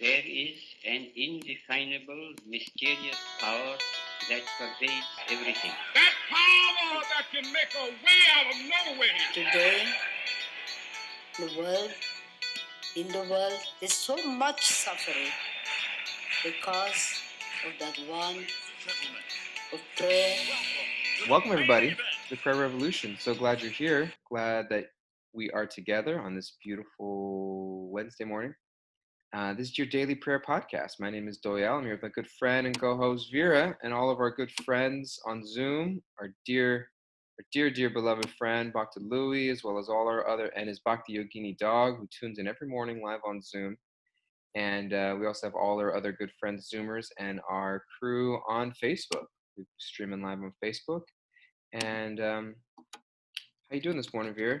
there is an indefinable, mysterious power that pervades everything. That power that can make a way out of no way. Today, the world, in the world, there's so much suffering because of that one of prayer. Welcome, everybody, to the Prayer Revolution. So glad you're here. Glad that we are together on this beautiful Wednesday morning. Uh, this is your daily prayer podcast. My name is Doyle. I'm here with my good friend and co-host Vera, and all of our good friends on Zoom. Our dear, our dear, dear beloved friend Bhakti Louie, as well as all our other, and his Bhakti Yogini dog, who tunes in every morning live on Zoom. And uh, we also have all our other good friends, Zoomers, and our crew on Facebook. We're streaming live on Facebook. And um, how you doing this morning, Vera?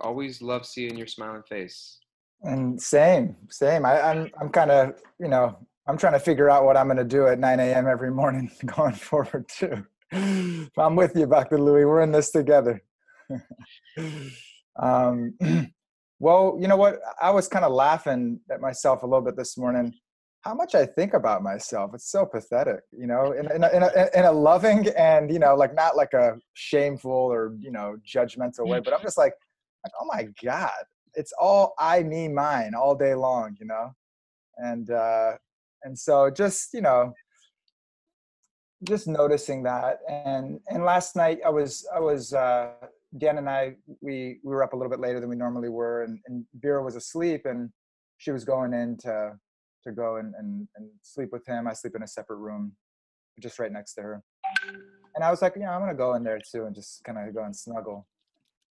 Always love seeing your smiling face. And same, same. I, I'm I'm kind of you know I'm trying to figure out what I'm going to do at 9 a.m. every morning going forward too. I'm with you, Dr. Louis. We're in this together. um, well, you know what? I was kind of laughing at myself a little bit this morning. How much I think about myself. It's so pathetic, you know, in, in, a, in, a, in a loving and, you know, like not like a shameful or, you know, judgmental way, but I'm just like, like, oh my God, it's all I, me, mine all day long, you know? And, uh, and so just, you know, just noticing that. And, and last night I was, I was, uh, Dan and I, we, we were up a little bit later than we normally were and, and Vera was asleep and she was going in to, to go and, and, and sleep with him. I sleep in a separate room just right next to her. And I was like, you know, I'm to go in there too and just kind of go and snuggle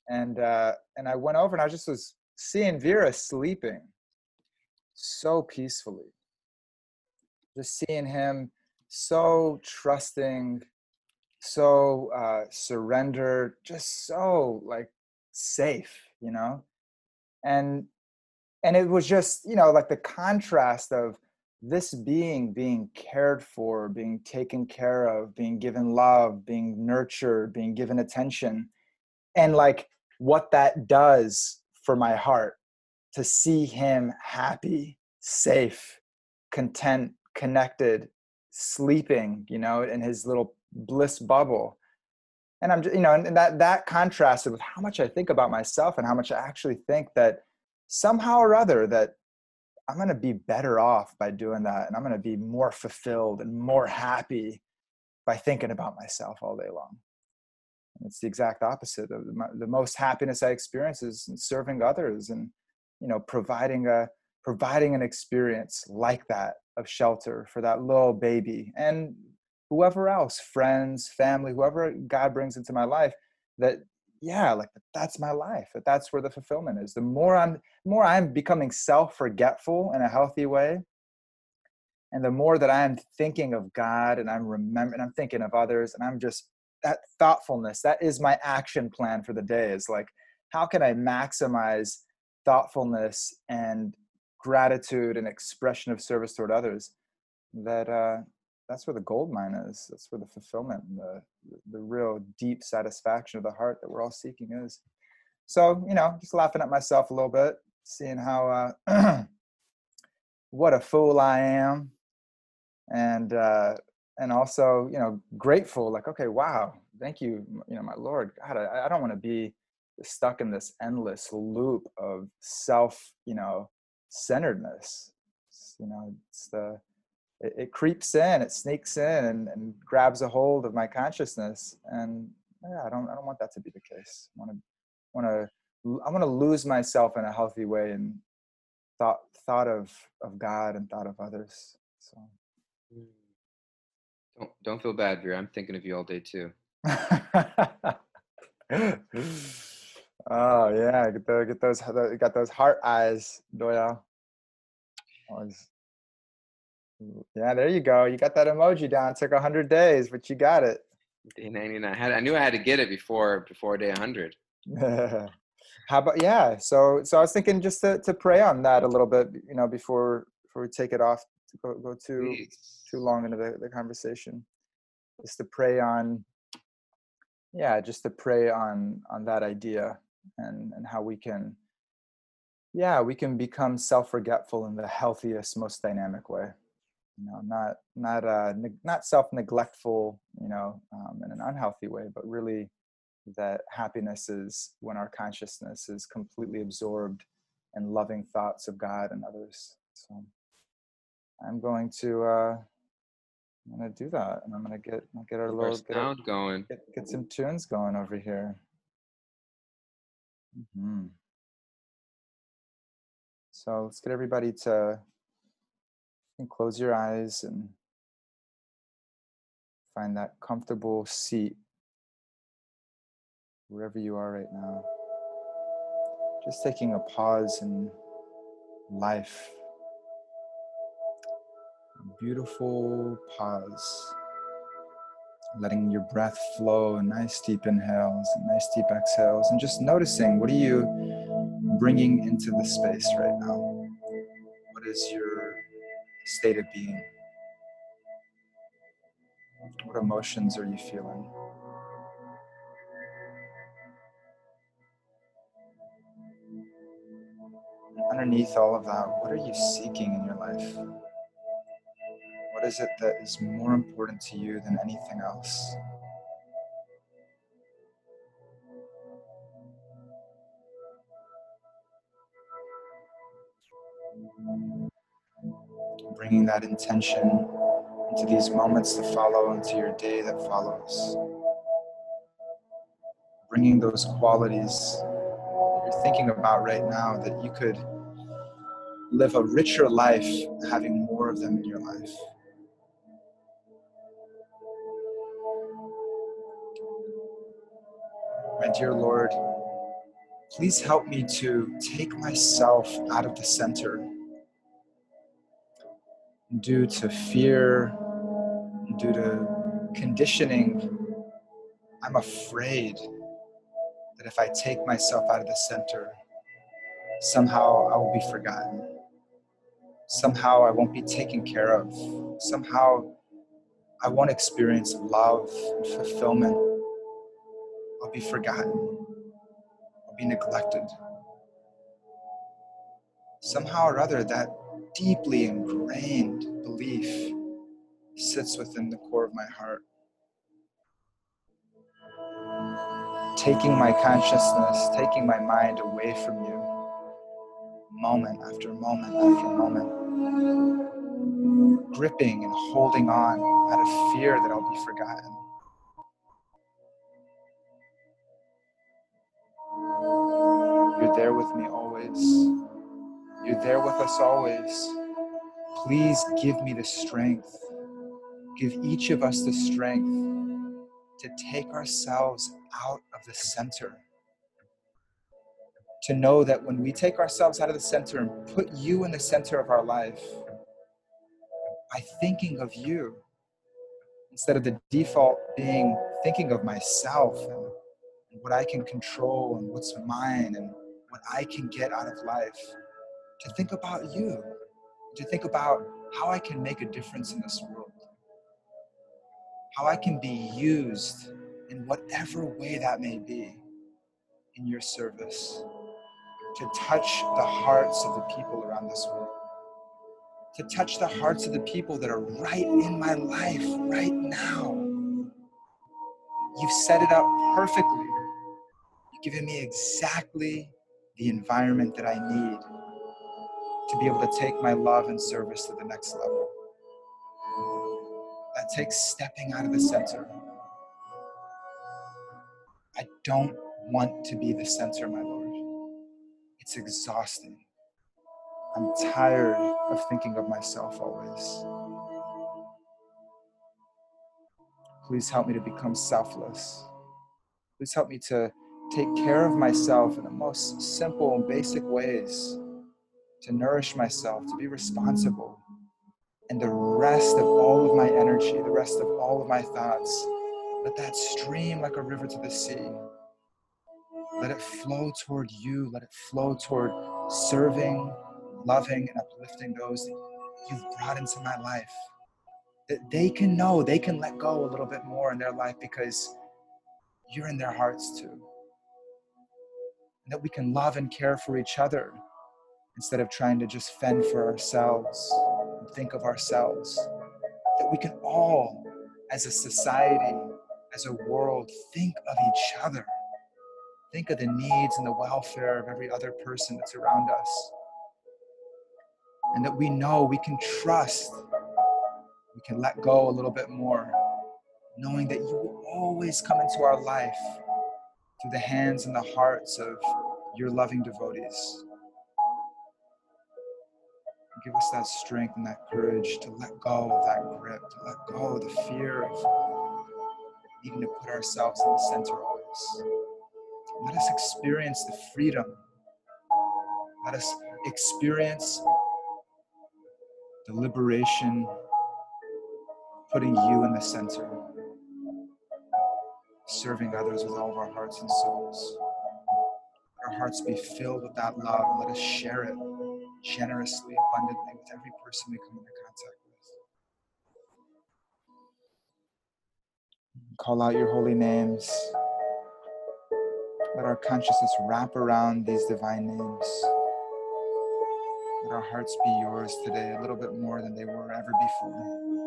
and uh, and I went over and I just was seeing Vera sleeping so peacefully, just seeing him so trusting, so uh, surrendered, just so like safe, you know, and and it was just you know like the contrast of this being being cared for being taken care of being given love being nurtured being given attention and like what that does for my heart to see him happy, safe, content, connected, sleeping, you know, in his little bliss bubble. And I'm, you know, and that that contrasted with how much I think about myself and how much I actually think that somehow or other that I'm going to be better off by doing that, and I'm going to be more fulfilled and more happy by thinking about myself all day long. It's the exact opposite. The, the most happiness I experience is serving others and, you know, providing a providing an experience like that of shelter for that little baby and whoever else, friends, family, whoever God brings into my life. That yeah, like that's my life. That that's where the fulfillment is. The more I'm more I'm becoming self-forgetful in a healthy way, and the more that I'm thinking of God and I'm remembering, I'm thinking of others, and I'm just that thoughtfulness that is my action plan for the day is like how can i maximize thoughtfulness and gratitude and expression of service toward others that uh that's where the gold mine is. That's where the fulfillment and the the real deep satisfaction of the heart that we're all seeking is. So you know just laughing at myself a little bit seeing how uh what a fool i am. And uh and also you know grateful like okay wow thank you you know my lord god i, I don't want to be stuck in this endless loop of self you know centeredness. You know it's the it, it, creeps in it sneaks in and, and grabs a hold of my consciousness and yeah i don't i don't want that to be the case. I want to want to i want to lose myself in a healthy way and thought thought of of god and thought of others so. Mm. Don't don't feel bad, Vera. I'm thinking of you all day too. oh yeah, get those get those got those heart eyes, Doyle. Yeah, there you go. You got that emoji down. It took hundred days, but you got it. Day ninety nine. I knew I had to get it before before day hundred. How about yeah? So so I was thinking just to, to pray on that a little bit, you know, before before we take it off go go too Please. too long into the, the conversation. Just to pray on yeah, just to pray on on that idea and and how we can yeah, we can become self-forgetful in the healthiest, most dynamic way. You know, not not uh, neg- not self-neglectful, you know, um, in an unhealthy way, but really that happiness is when our consciousness is completely absorbed in loving thoughts of God and others. So I'm going to uh, I'm gonna do that, and I'm gonna get get our little get, our, going. get, get some tunes going over here. hmm So let's get everybody to close your eyes and find that comfortable seat wherever you are right now. Just taking a pause in life. Beautiful pause. Letting your breath flow, nice deep inhales and nice deep exhales, and just noticing what are you bringing into the space right now? What is your state of being? What emotions are you feeling? Underneath all of that, what are you seeking in your life? Is it that is more important to you than anything else? Bringing that intention into these moments to follow, into your day that follows. Bringing those qualities you're thinking about right now that you could live a richer life having more of them in your life. Dear Lord, please help me to take myself out of the center due to fear, due to conditioning. I'm afraid that if I take myself out of the center, somehow I will be forgotten. Somehow I won't be taken care of. Somehow I won't experience love and fulfillment. Be forgotten. Be neglected. Somehow or other, that deeply ingrained belief sits within the core of my heart. Taking my consciousness, taking my mind away from you, moment after moment after moment, gripping and holding on out of fear that I'll be forgotten. You're there with me always. You're there with us always. Please give me the strength. Give each of us the strength to take ourselves out of the center. To know that when we take ourselves out of the center and put you in the center of our life, by thinking of you, instead of the default being thinking of myself what I can control and what's mine and what I can get out of life, to think about you, to think about how I can make a difference in this world, how I can be used in whatever way that may be in your service, to touch the hearts of the people around this world, to touch the hearts of the people that are right in my life right now. You've set it up perfectly. You've given me exactly the environment that I need to be able to take my love and service to the next level. That takes stepping out of the center. I don't want to be the center, my Lord. It's exhausting. I'm tired of thinking of myself always. Please help me to become selfless. Please help me to take care of myself in the most simple and basic ways to nourish myself, to be responsible. And the rest of all of my energy, the rest of all of my thoughts, let that stream like a river to the sea. Let it flow toward you. Let it flow toward serving, loving, and uplifting those that you've brought into my life. That they can know, they can let go a little bit more in their life because you're in their hearts too. And that we can love and care for each other instead of trying to just fend for ourselves and think of ourselves, that we can all, as a society, as a world, think of each other. Think of the needs and the welfare of every other person that's around us. And that we know we can trust, we can let go a little bit more, knowing that you will always come into our life the hands and the hearts of your loving devotees. Give us that strength and that courage to let go of that grip, to let go of the fear of needing to put ourselves in the center always. Let us experience the freedom. Let us experience the liberation, putting you in the center, serving others with all of our hearts and souls. Let our hearts be filled with that love and let us share it generously, abundantly with every person we come into contact with. Call out your holy names. Let our consciousness wrap around these divine names. Let our hearts be yours today a little bit more than they were ever before.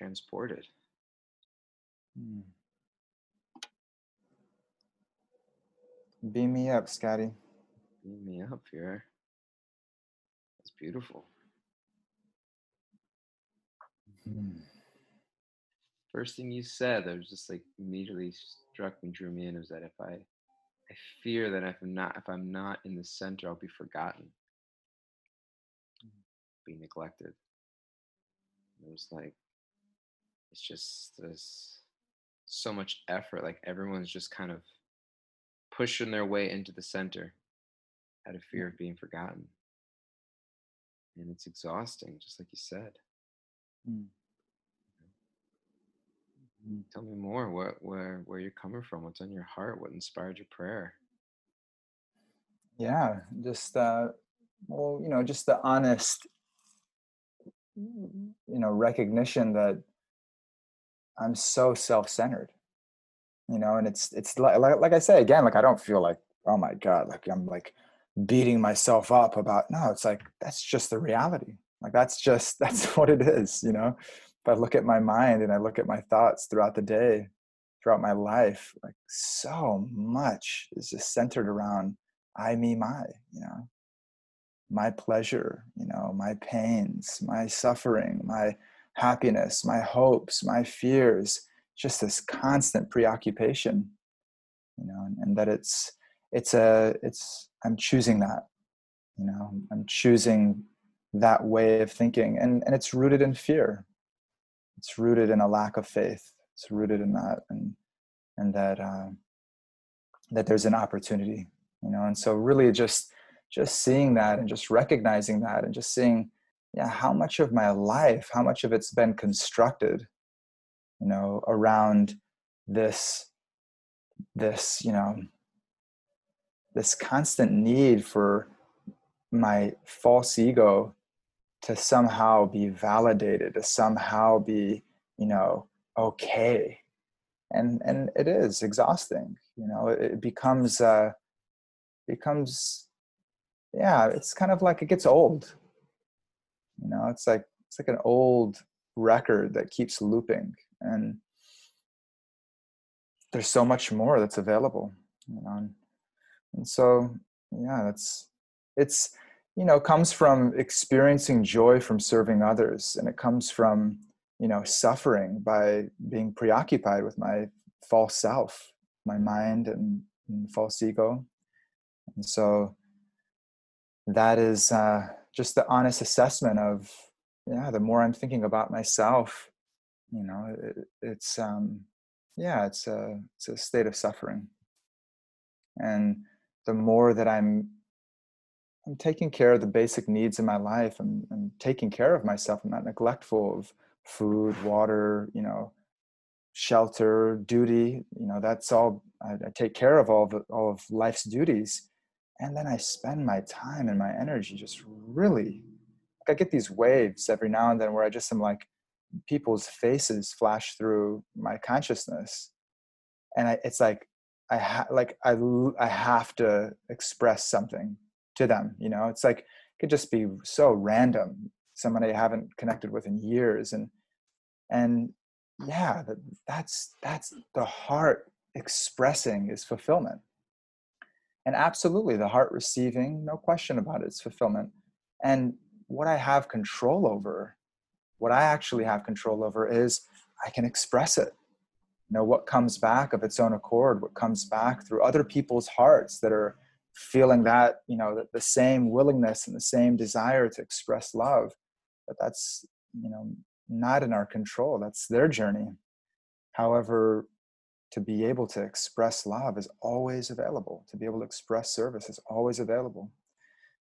transported. Hmm. Beam me up, Scotty. Beam me up here. That's beautiful. Hmm. First thing you said that was just like immediately struck me, drew me in, was that if I I fear that if I'm not if I'm not in the center, I'll be forgotten. Be neglected. It was like it's just this so much effort. Like everyone's just kind of pushing their way into the center out of fear of being forgotten. And it's exhausting, just like you said. Hmm. Tell me more. What where where you're coming from? What's on your heart? What inspired your prayer? Yeah, just uh, well, you know, just the honest, you know, recognition that I'm so self-centered, you know, and it's it's like like, like I say again, like I don't feel like oh my god, like I'm like beating myself up about no, it's like that's just the reality. Like that's just that's what it is, you know. If I look at my mind and I look at my thoughts throughout the day, throughout my life, like so much is just centered around I, me, my, you know, my pleasure, you know, my pains, my suffering, my happiness, my hopes, my fears, just this constant preoccupation, you know, and, and that it's, it's a, it's, I'm choosing that, you know, I'm choosing that way of thinking and, and it's rooted in fear. It's rooted in a lack of faith. It's rooted in that and, and that, uh, that there's an opportunity you know and so really just just seeing that and just recognizing that and just seeing yeah how much of my life how much of it's been constructed you know around this this you know this constant need for my false ego to somehow be validated to somehow be you know okay. And and it is exhausting you know it, becomes uh becomes yeah it's kind of like it gets old you know it's like it's like an old record that keeps looping and there's so much more that's available you know and, and so yeah that's it's you know comes from experiencing joy from serving others and it comes from you know suffering by being preoccupied with my false self my mind and, and false ego. And so that is uh, just the honest assessment of yeah, the more I'm thinking about myself, you know, it, it's um, yeah, it's a it's a state of suffering, and the more that I'm I'm taking care of the basic needs in my life. I'm, I'm taking care of myself. I'm not neglectful of food, water, you know, shelter, duty. You know, that's all. I, I take care of all of all of life's duties, and then I spend my time and my energy just really. Like I get these waves every now and then where I just am like, people's faces flash through my consciousness, and I, it's like I ha- like I I have to express something to them. You know, it's like it could just be so random. Someone I haven't connected with in years, and and yeah, that, that's that's the heart expressing is fulfillment. And absolutely, the heart receiving, no question about it, it's fulfillment. And what I have control over, what I actually have control over is I can express it. You know, what comes back of its own accord, what comes back through other people's hearts that are feeling that you know the, the same willingness and the same desire to express love but that's you know not in our control that's their journey however to be able to express love is always available to be able to express service is always available.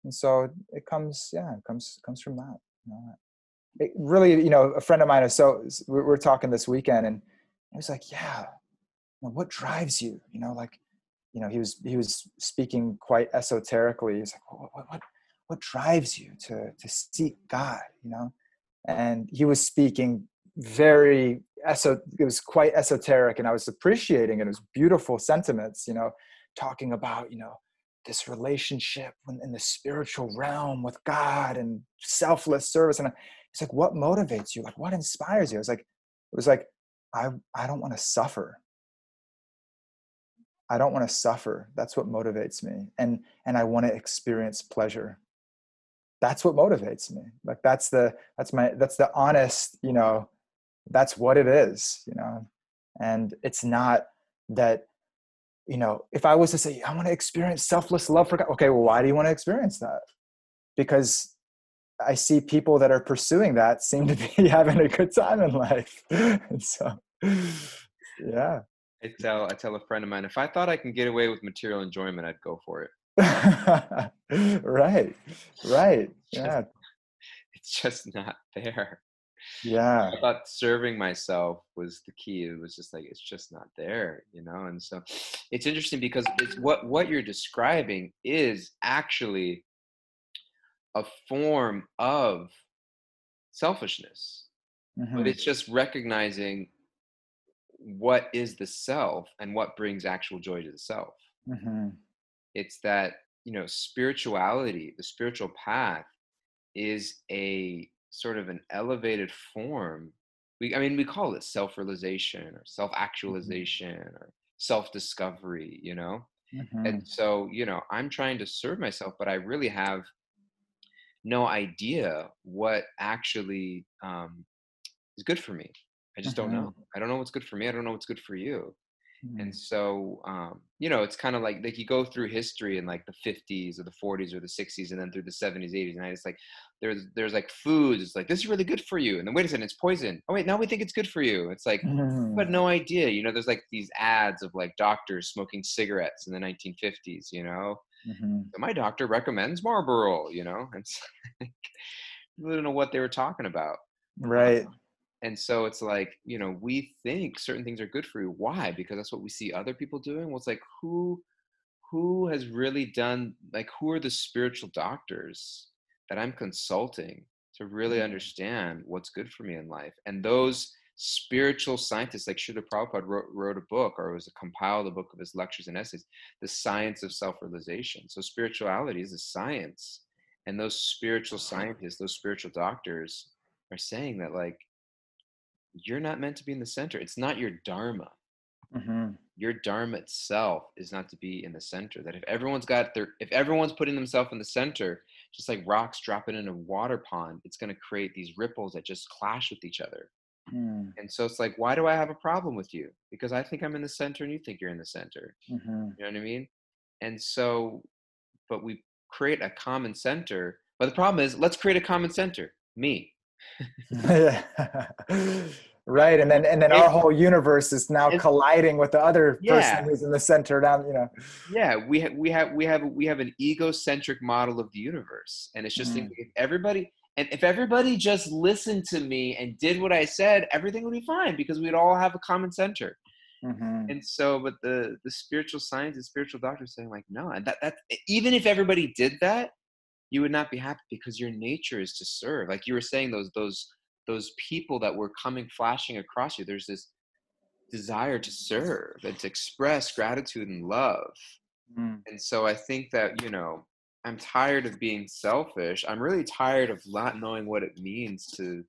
And so it comes yeah it comes comes from that you know it really you know a friend of mine is so we're, we're talking this weekend and he was like yeah what drives you? You know like you know he was he was speaking quite esoterically. He's like what what what drives you to to seek god? You know? And he was speaking very eso it was quite esoteric and i was appreciating it it was beautiful sentiments you know talking about you know this relationship in the spiritual realm with god and selfless service and he's like what motivates you like what inspires you i was like it was like i i don't want to suffer I don't want to suffer. That's what motivates me. And and I want to experience pleasure. That's what motivates me. Like that's the that's my that's the honest, you know, that's what it is, you know. And it's not that you know, if I was to say I want to experience selfless love for God, okay, well why do you want to experience that? Because I see people that are pursuing that seem to be having a good time in life. and so yeah I tell I tell a friend of mine if I thought I can get away with material enjoyment, I'd go for it. right, right, yeah. It's just not there. Yeah. I thought serving myself was the key. It was just like it's just not there, you know. And so it's interesting because it's what what you're describing is actually a form of selfishness. Mm-hmm. But it's just recognizing what is the self and what brings actual joy to the self mm-hmm. it's that you know spirituality the spiritual path is a sort of an elevated form we i mean we call it self-realization or mm-hmm. self-actualization mm-hmm. or self-discovery you know mm-hmm. and so you know i'm trying to serve myself but i really have no idea what actually um, is good for me I just don't know. I don't know what's good for me. I don't know what's good for you. Mm-hmm. And so, um, you know, it's kind of like like you go through history in like the 50s or the 40s or the 60s, and then through the 70s, 80s, and it's like there's there's like foods. It's like this is really good for you, and then wait a second, it's poison. Oh wait, now we think it's good for you. It's like mm-hmm. but no idea. You know, there's like these ads of like doctors smoking cigarettes in the 1950s. You know, mm-hmm. so my doctor recommends Marlboro. You know, and like, people don't know what they were talking about. Right. Um, and so it's like you know we think certain things are good for you why because that's what we see other people doing well it's like who who has really done like who are the spiritual doctors that i'm consulting to really mm-hmm. understand what's good for me in life and those spiritual scientists like Srila Prabhupada wrote, wrote a book or was a compiled a book of his lectures and essays, The Science of Self-Realization. So spirituality is a science. And those spiritual scientists, those spiritual doctors are saying that like you're not meant to be in the center. It's not your dharma. Mm-hmm. Your dharma itself is not to be in the center. That if everyone's got their, if everyone's putting themselves in the center, just like rocks dropping in a water pond, it's going to create these ripples that just clash with each other. Mm. And so it's like, why do I have a problem with you? Because I think I'm in the center and you think you're in the center. Mm-hmm. You know what I mean? And so, but we create a common center. But the problem is, let's create a common center. Me. right and then and then our whole universe is now colliding with the other Yeah. person who's in the center down you know yeah we have we have we have we have an egocentric model of the universe and it's just Mm. if everybody and if everybody just listened to me and did what i said everything would be fine because we'd all have a common center Mhm. and so but the the spiritual science and spiritual doctors saying like no and that that even if everybody did that you would not be happy because your nature is to serve like you were saying those those those people that were coming flashing across you there's this desire to serve and to express gratitude and love Mm. and so i think that you know i'm tired of being selfish i'm really tired of not knowing what it means to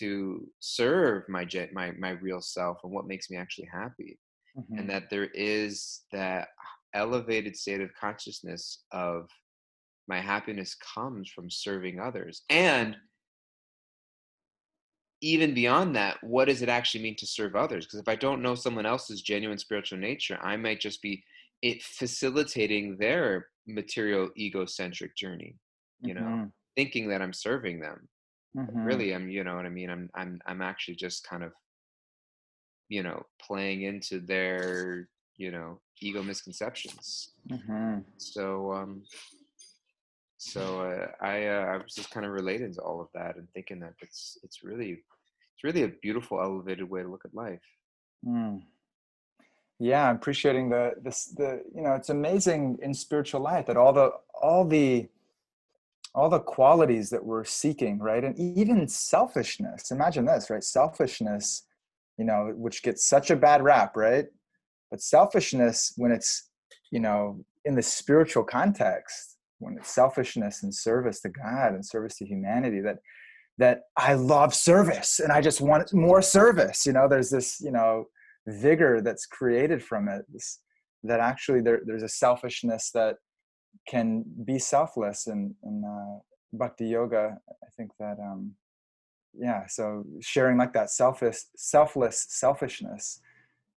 to serve my my my real self and what makes me actually happy Mhm. and that there is that elevated state of consciousness of my happiness comes from serving others and even beyond that what does it actually mean to serve others because if i don't know someone else's genuine spiritual nature i might just be it facilitating their material egocentric journey you know Mhm. thinking that i'm serving them Mhm. really i'm you know what i mean i'm i'm i'm actually just kind of you know playing into their you know ego misconceptions Mhm. so um so uh, i uh, i was just kind of relating to all of that and thinking that it's it's really it's really a beautiful elevated way to look at life Mm. Yeah, I'm appreciating the this the you know it's amazing in spiritual life that all the all the all the qualities that we're seeking, right? And even selfishness. Imagine this, right? Selfishness, you know, which gets such a bad rap, right? But selfishness, when it's you know in the spiritual context, when it's selfishness and service to God and service to humanity, that that I love service and I just want more service. You know, there's this, you know, vigor that's created from it. This, that actually there, there's a selfishness that can be selfless and in, uh, bhakti yoga. I think that, um, yeah, so sharing like that selfish, selfless selfishness.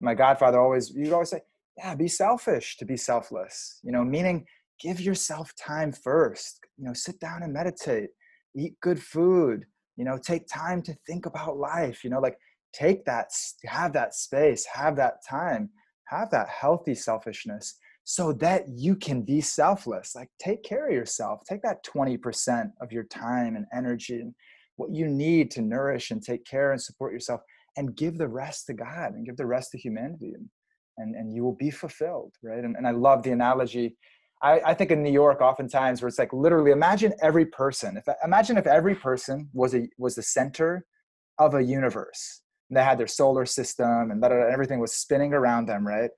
My godfather always, you'd always say, yeah, be selfish to be selfless, you know, meaning give yourself time first, you know, sit down and meditate, eat good food, you know, take time to think about life, you know, like take that, have that space, have that time, have that healthy selfishness so that you can be selfless. Like take care of yourself, take that 20% of your time and energy and what you need to nourish and take care and support yourself and give the rest to God and give the rest to humanity. And, and, you will be fulfilled, right? And, and I love the analogy I, I think in New York, oftentimes where it's like literally imagine every person. If imagine if every person was a was the center of a universe. And they had their solar system and da, everything was spinning around them, right?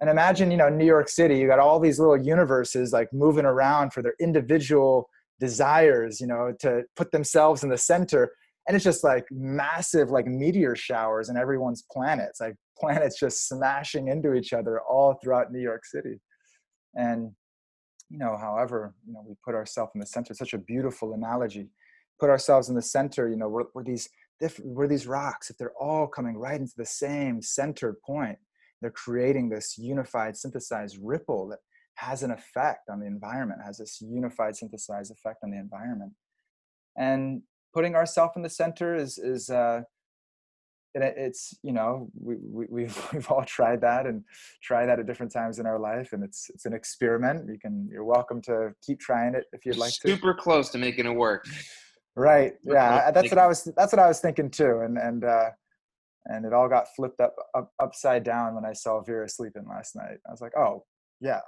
And imagine, you know, New York City, you got all these little universes like moving around for their individual desires, you know, to put themselves in the center. And it's just like massive, like meteor showers in everyone's planets, like planets just smashing into each other all throughout New York City. And you know, however, you know, we put ourselves in the center. Such a beautiful analogy. Put ourselves in the center. You know, we're, we're these. We're these rocks. If they're all coming right into the same centered point, they're creating this unified, synthesized ripple that has an effect on the environment. Has this unified, synthesized effect on the environment. And putting ourselves in the center is is uh, and it- it's you know we, we we've we've all tried that and tried that at different times in our life and it's it's an experiment. You can you're welcome to keep trying it if you'd like to. Super close to making it work. Right Super yeah close I- to that's what i was that's what i was thinking too and and uh and it all got flipped up, up upside down when i saw vera sleeping last night. I was like oh yeah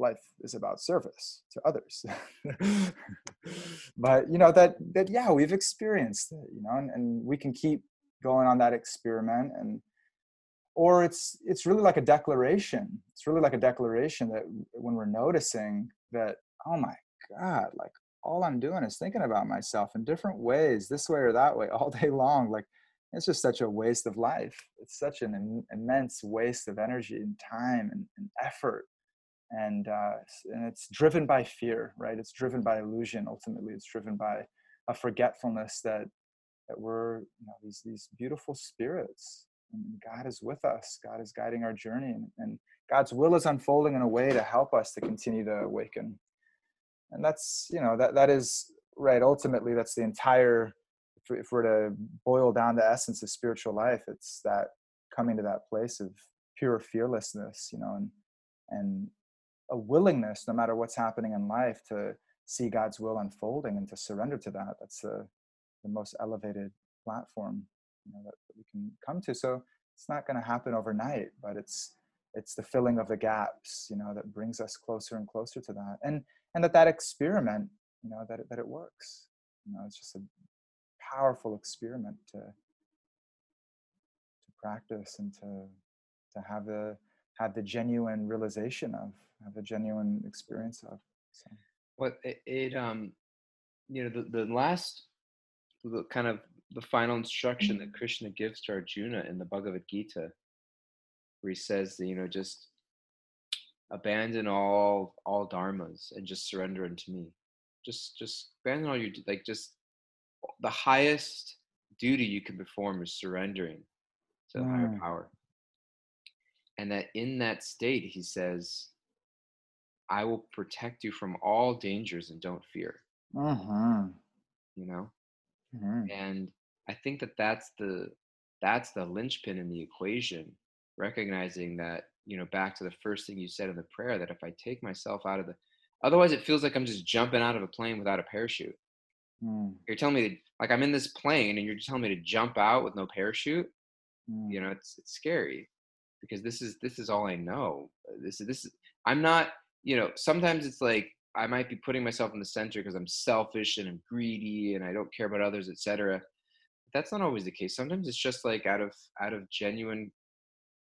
life is about service to others. But you know that that yeah we've experienced it you know and, and we can keep going on that experiment and or it's it's really like a declaration. It's really like a declaration that when we're noticing that oh my god like all i'm doing is thinking about myself in different ways this way or that way all day long. Like it's just such a waste of life. It's such an im- immense waste of energy and time and, and effort. And uh, and it's driven by fear right? It's driven by illusion ultimately. It's driven by a forgetfulness that that we're you know these these beautiful spirits and god is with us god is guiding our journey and, and god's will is unfolding in a way to help us to continue to awaken and that's you know that that is right ultimately that's the entire if, if we're to boil down the essence of spiritual life, it's that coming to that place of pure fearlessness, you know, and and a willingness, no matter what's happening in life, to see God's will unfolding and to surrender to that. That's the the most elevated platform you know, that, we can come to. So it's not going to happen overnight, but it's it's the filling of the gaps, you know, that brings us closer and closer to that, and and that that experiment, you know, that it, that it works. You know, it's just a powerful experiment to to practice and to to have the have the genuine realization of, have the genuine experience of. So. Well, it, it um, you know, the, the last, the kind of the final instruction that Krishna gives to Arjuna in the Bhagavad Gita, where he says that you know just abandon all all dharmas and just surrender unto me. Just just abandon all your like just the highest duty you can perform is surrendering to the higher Mm. power. And that in that state, he says, I will protect you from all dangers and don't fear, Mm-hmm. you know? Mm-hmm. and i think that that's the that's the linchpin in the equation recognizing that you know back to the first thing you said in the prayer that if i take myself out of the otherwise it feels like i'm just jumping out of a plane without a parachute. Mm, you're telling me to, like i'm in this plane and you're just telling me to jump out with no parachute? Mm, you know it's it's scary because this is this is all i know. This is this is i'm not you know sometimes it's like i might be putting myself in the center because i'm selfish and i'm greedy and i don't care about others etc that's not always the case. Sometimes it's just like out of out of genuine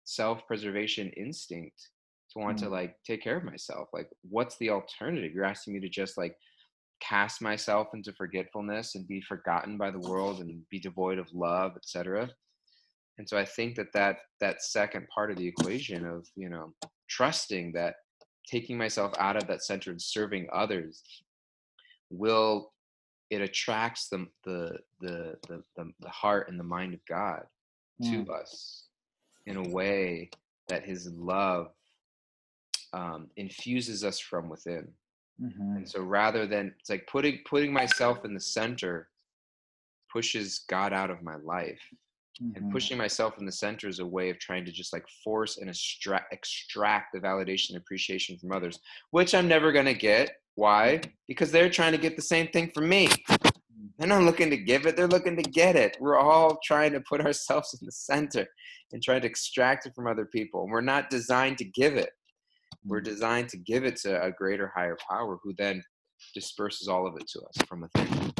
self-preservation instinct to want to Mm. like take care of myself. Like what's the alternative? You're asking me to just like cast myself into forgetfulness and be forgotten by the world and be devoid of love etc and so i think that that that second part of the equation of you know trusting that taking myself out of that center and serving others will it attracts the the the the, the, heart and the mind of god mm, to us in a way that his love um, infuses us from within. Mhm, and so rather than it's like putting putting myself in the center pushes god out of my life and mhm, pushing myself in the center is a way of trying to just like force and extract extract the validation and appreciation from others which i'm never going to get. Why? Because they're trying to get the same thing from me. They're not looking to give it they're looking to get it. We're all trying to put ourselves in the center and trying to extract it from other people. And we're not designed to give it. We're mm, designed to give it to a greater higher power who then disperses all of it to us from within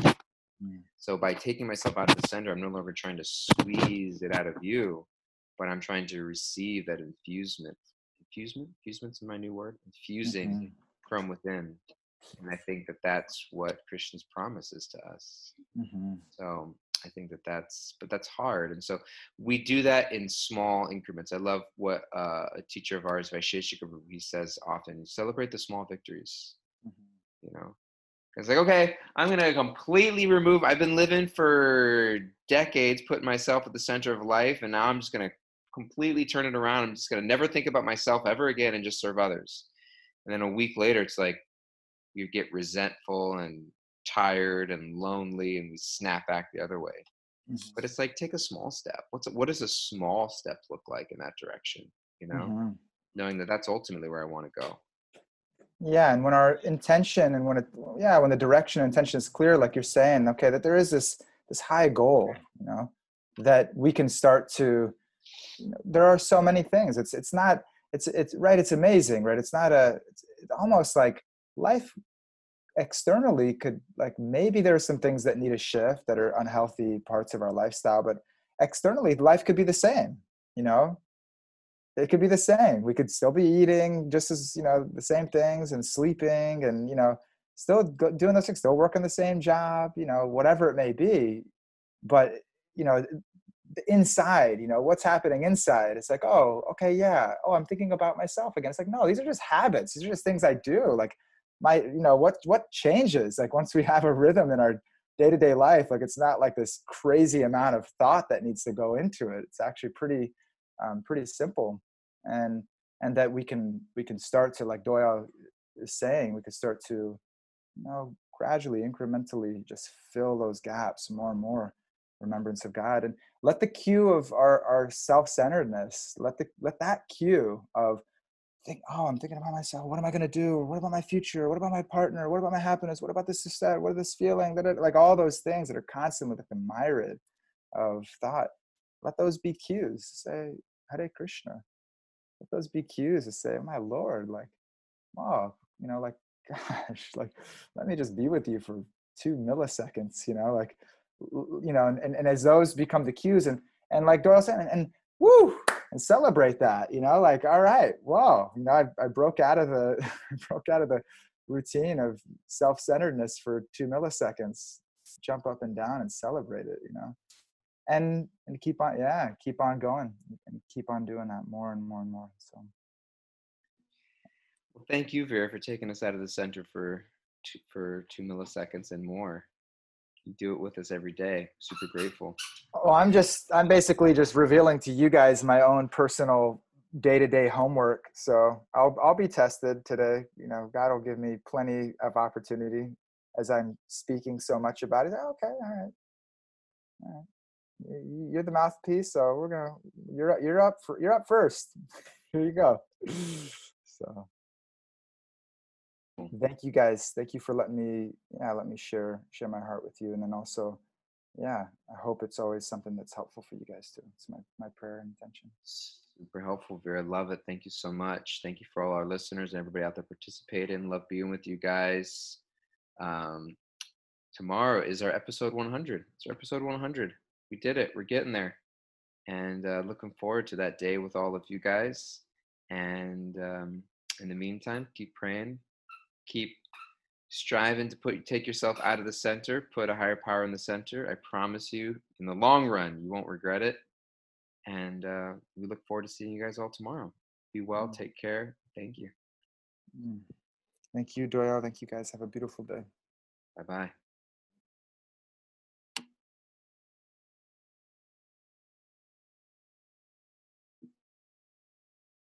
mm, so by taking myself out of the center, I'm no longer trying to squeeze it out of you, but I'm trying to receive that infusement. Infusement? Infusement's my new word. Infusing mhm, from within. And I think that that's what Krishna's promises to us. mhm, So I think that that's, but that's hard. And so we do that in small increments. I love what uh, a teacher of ours, Vaisheshika, he says often, celebrate the small victories mhm, you know it's like okay i'm gonna completely remove i've been living for decades putting myself at the center of life and now i'm just gonna completely turn it around. I'm just gonna never think about myself ever again and just serve others. And then a week later it's like you get resentful and tired and lonely and we snap back the other way. Mhm, but it's like take a small step. What's what does a small step look like in that direction you know? Mhm. knowing that that's ultimately where i want to go yeah and when our intention and when it yeah when the direction and intention is clear like you're saying okay that there is this this high goal you know that we can start to you know, there are so many things. It's it's not it's it's right it's amazing right? It's not a it's, it's almost like life externally could like maybe there are some things that need a shift that are unhealthy parts of our lifestyle but externally life could be the same you know it could be the same. We could still be eating just as you know the same things and sleeping and you know still doing those things still working the same job you know whatever it may be. But you know inside you know what's happening inside? It's like oh okay yeah. Oh i'm thinking about myself again. It's like no these are just habits. These are just things i do. Like my you know what what changes? Like once we have a rhythm in our day-to-day life like it's not like this crazy amount of thought that needs to go into it. It's actually pretty um, pretty simple and and that we can we can start to like doyle is saying we can start to you know gradually incrementally just fill those gaps more and more remembrance of God, and let the cue of our our self-centeredness, let the let that cue of think, oh, I'm thinking about myself. What am I going to do? What about my future? What about my partner? What about my happiness? What about this, that? What is this feeling? that Like all those things that are constantly like the myriad of thought. Let those be cues. Say, Hare Krishna. Those be cues to say, my Lord, like, oh, you know, like, gosh, like, let me just be with you for two milliseconds, you know, like, you know, and, and, and as those become the cues and, and like Doyle said, and, and woo, and celebrate that, you know, like, all right, whoa, you know, I, I broke out of the, broke out of the routine of self-centeredness for two milliseconds, jump up and down and celebrate it, you know, and, and keep on, yeah, keep on going and keep on doing that more and more and more. So. Well, thank you, Vera, for taking us out of the center for two, for two milliseconds and more you do it with us every day. Super grateful. oh I'm just, I'm basically just revealing to you guys my own personal day-to-day homework. So I'll, I'll be tested today. You know, God will give me plenty of opportunity as I'm speaking so much about it. Oh, okay, all right, all right. You're the mouthpiece, so we're gonna. You're you're up for you're up first. Here you go. So. Thank you guys. Thank you for letting me yeah let me share share my heart with you. And then also yeah i hope it's always something that's helpful for you guys too. It's my my prayer and intention. Super helpful vera. Love it. Thank you so much. Thank you for all our listeners and everybody out there participating. Love being with you guys. Um tomorrow is our episode 100 it's our episode 100 we did it we're getting there and uh, looking forward to that day with all of you guys and um, in the meantime keep praying keep striving to put take yourself out of the center put a higher power in the center. I promise you in the long run you won't regret it and uh, we look forward to seeing you guys all tomorrow. Be well mm. take care thank you. Mm. thank you doyle thank you guys have a beautiful day. Bye bye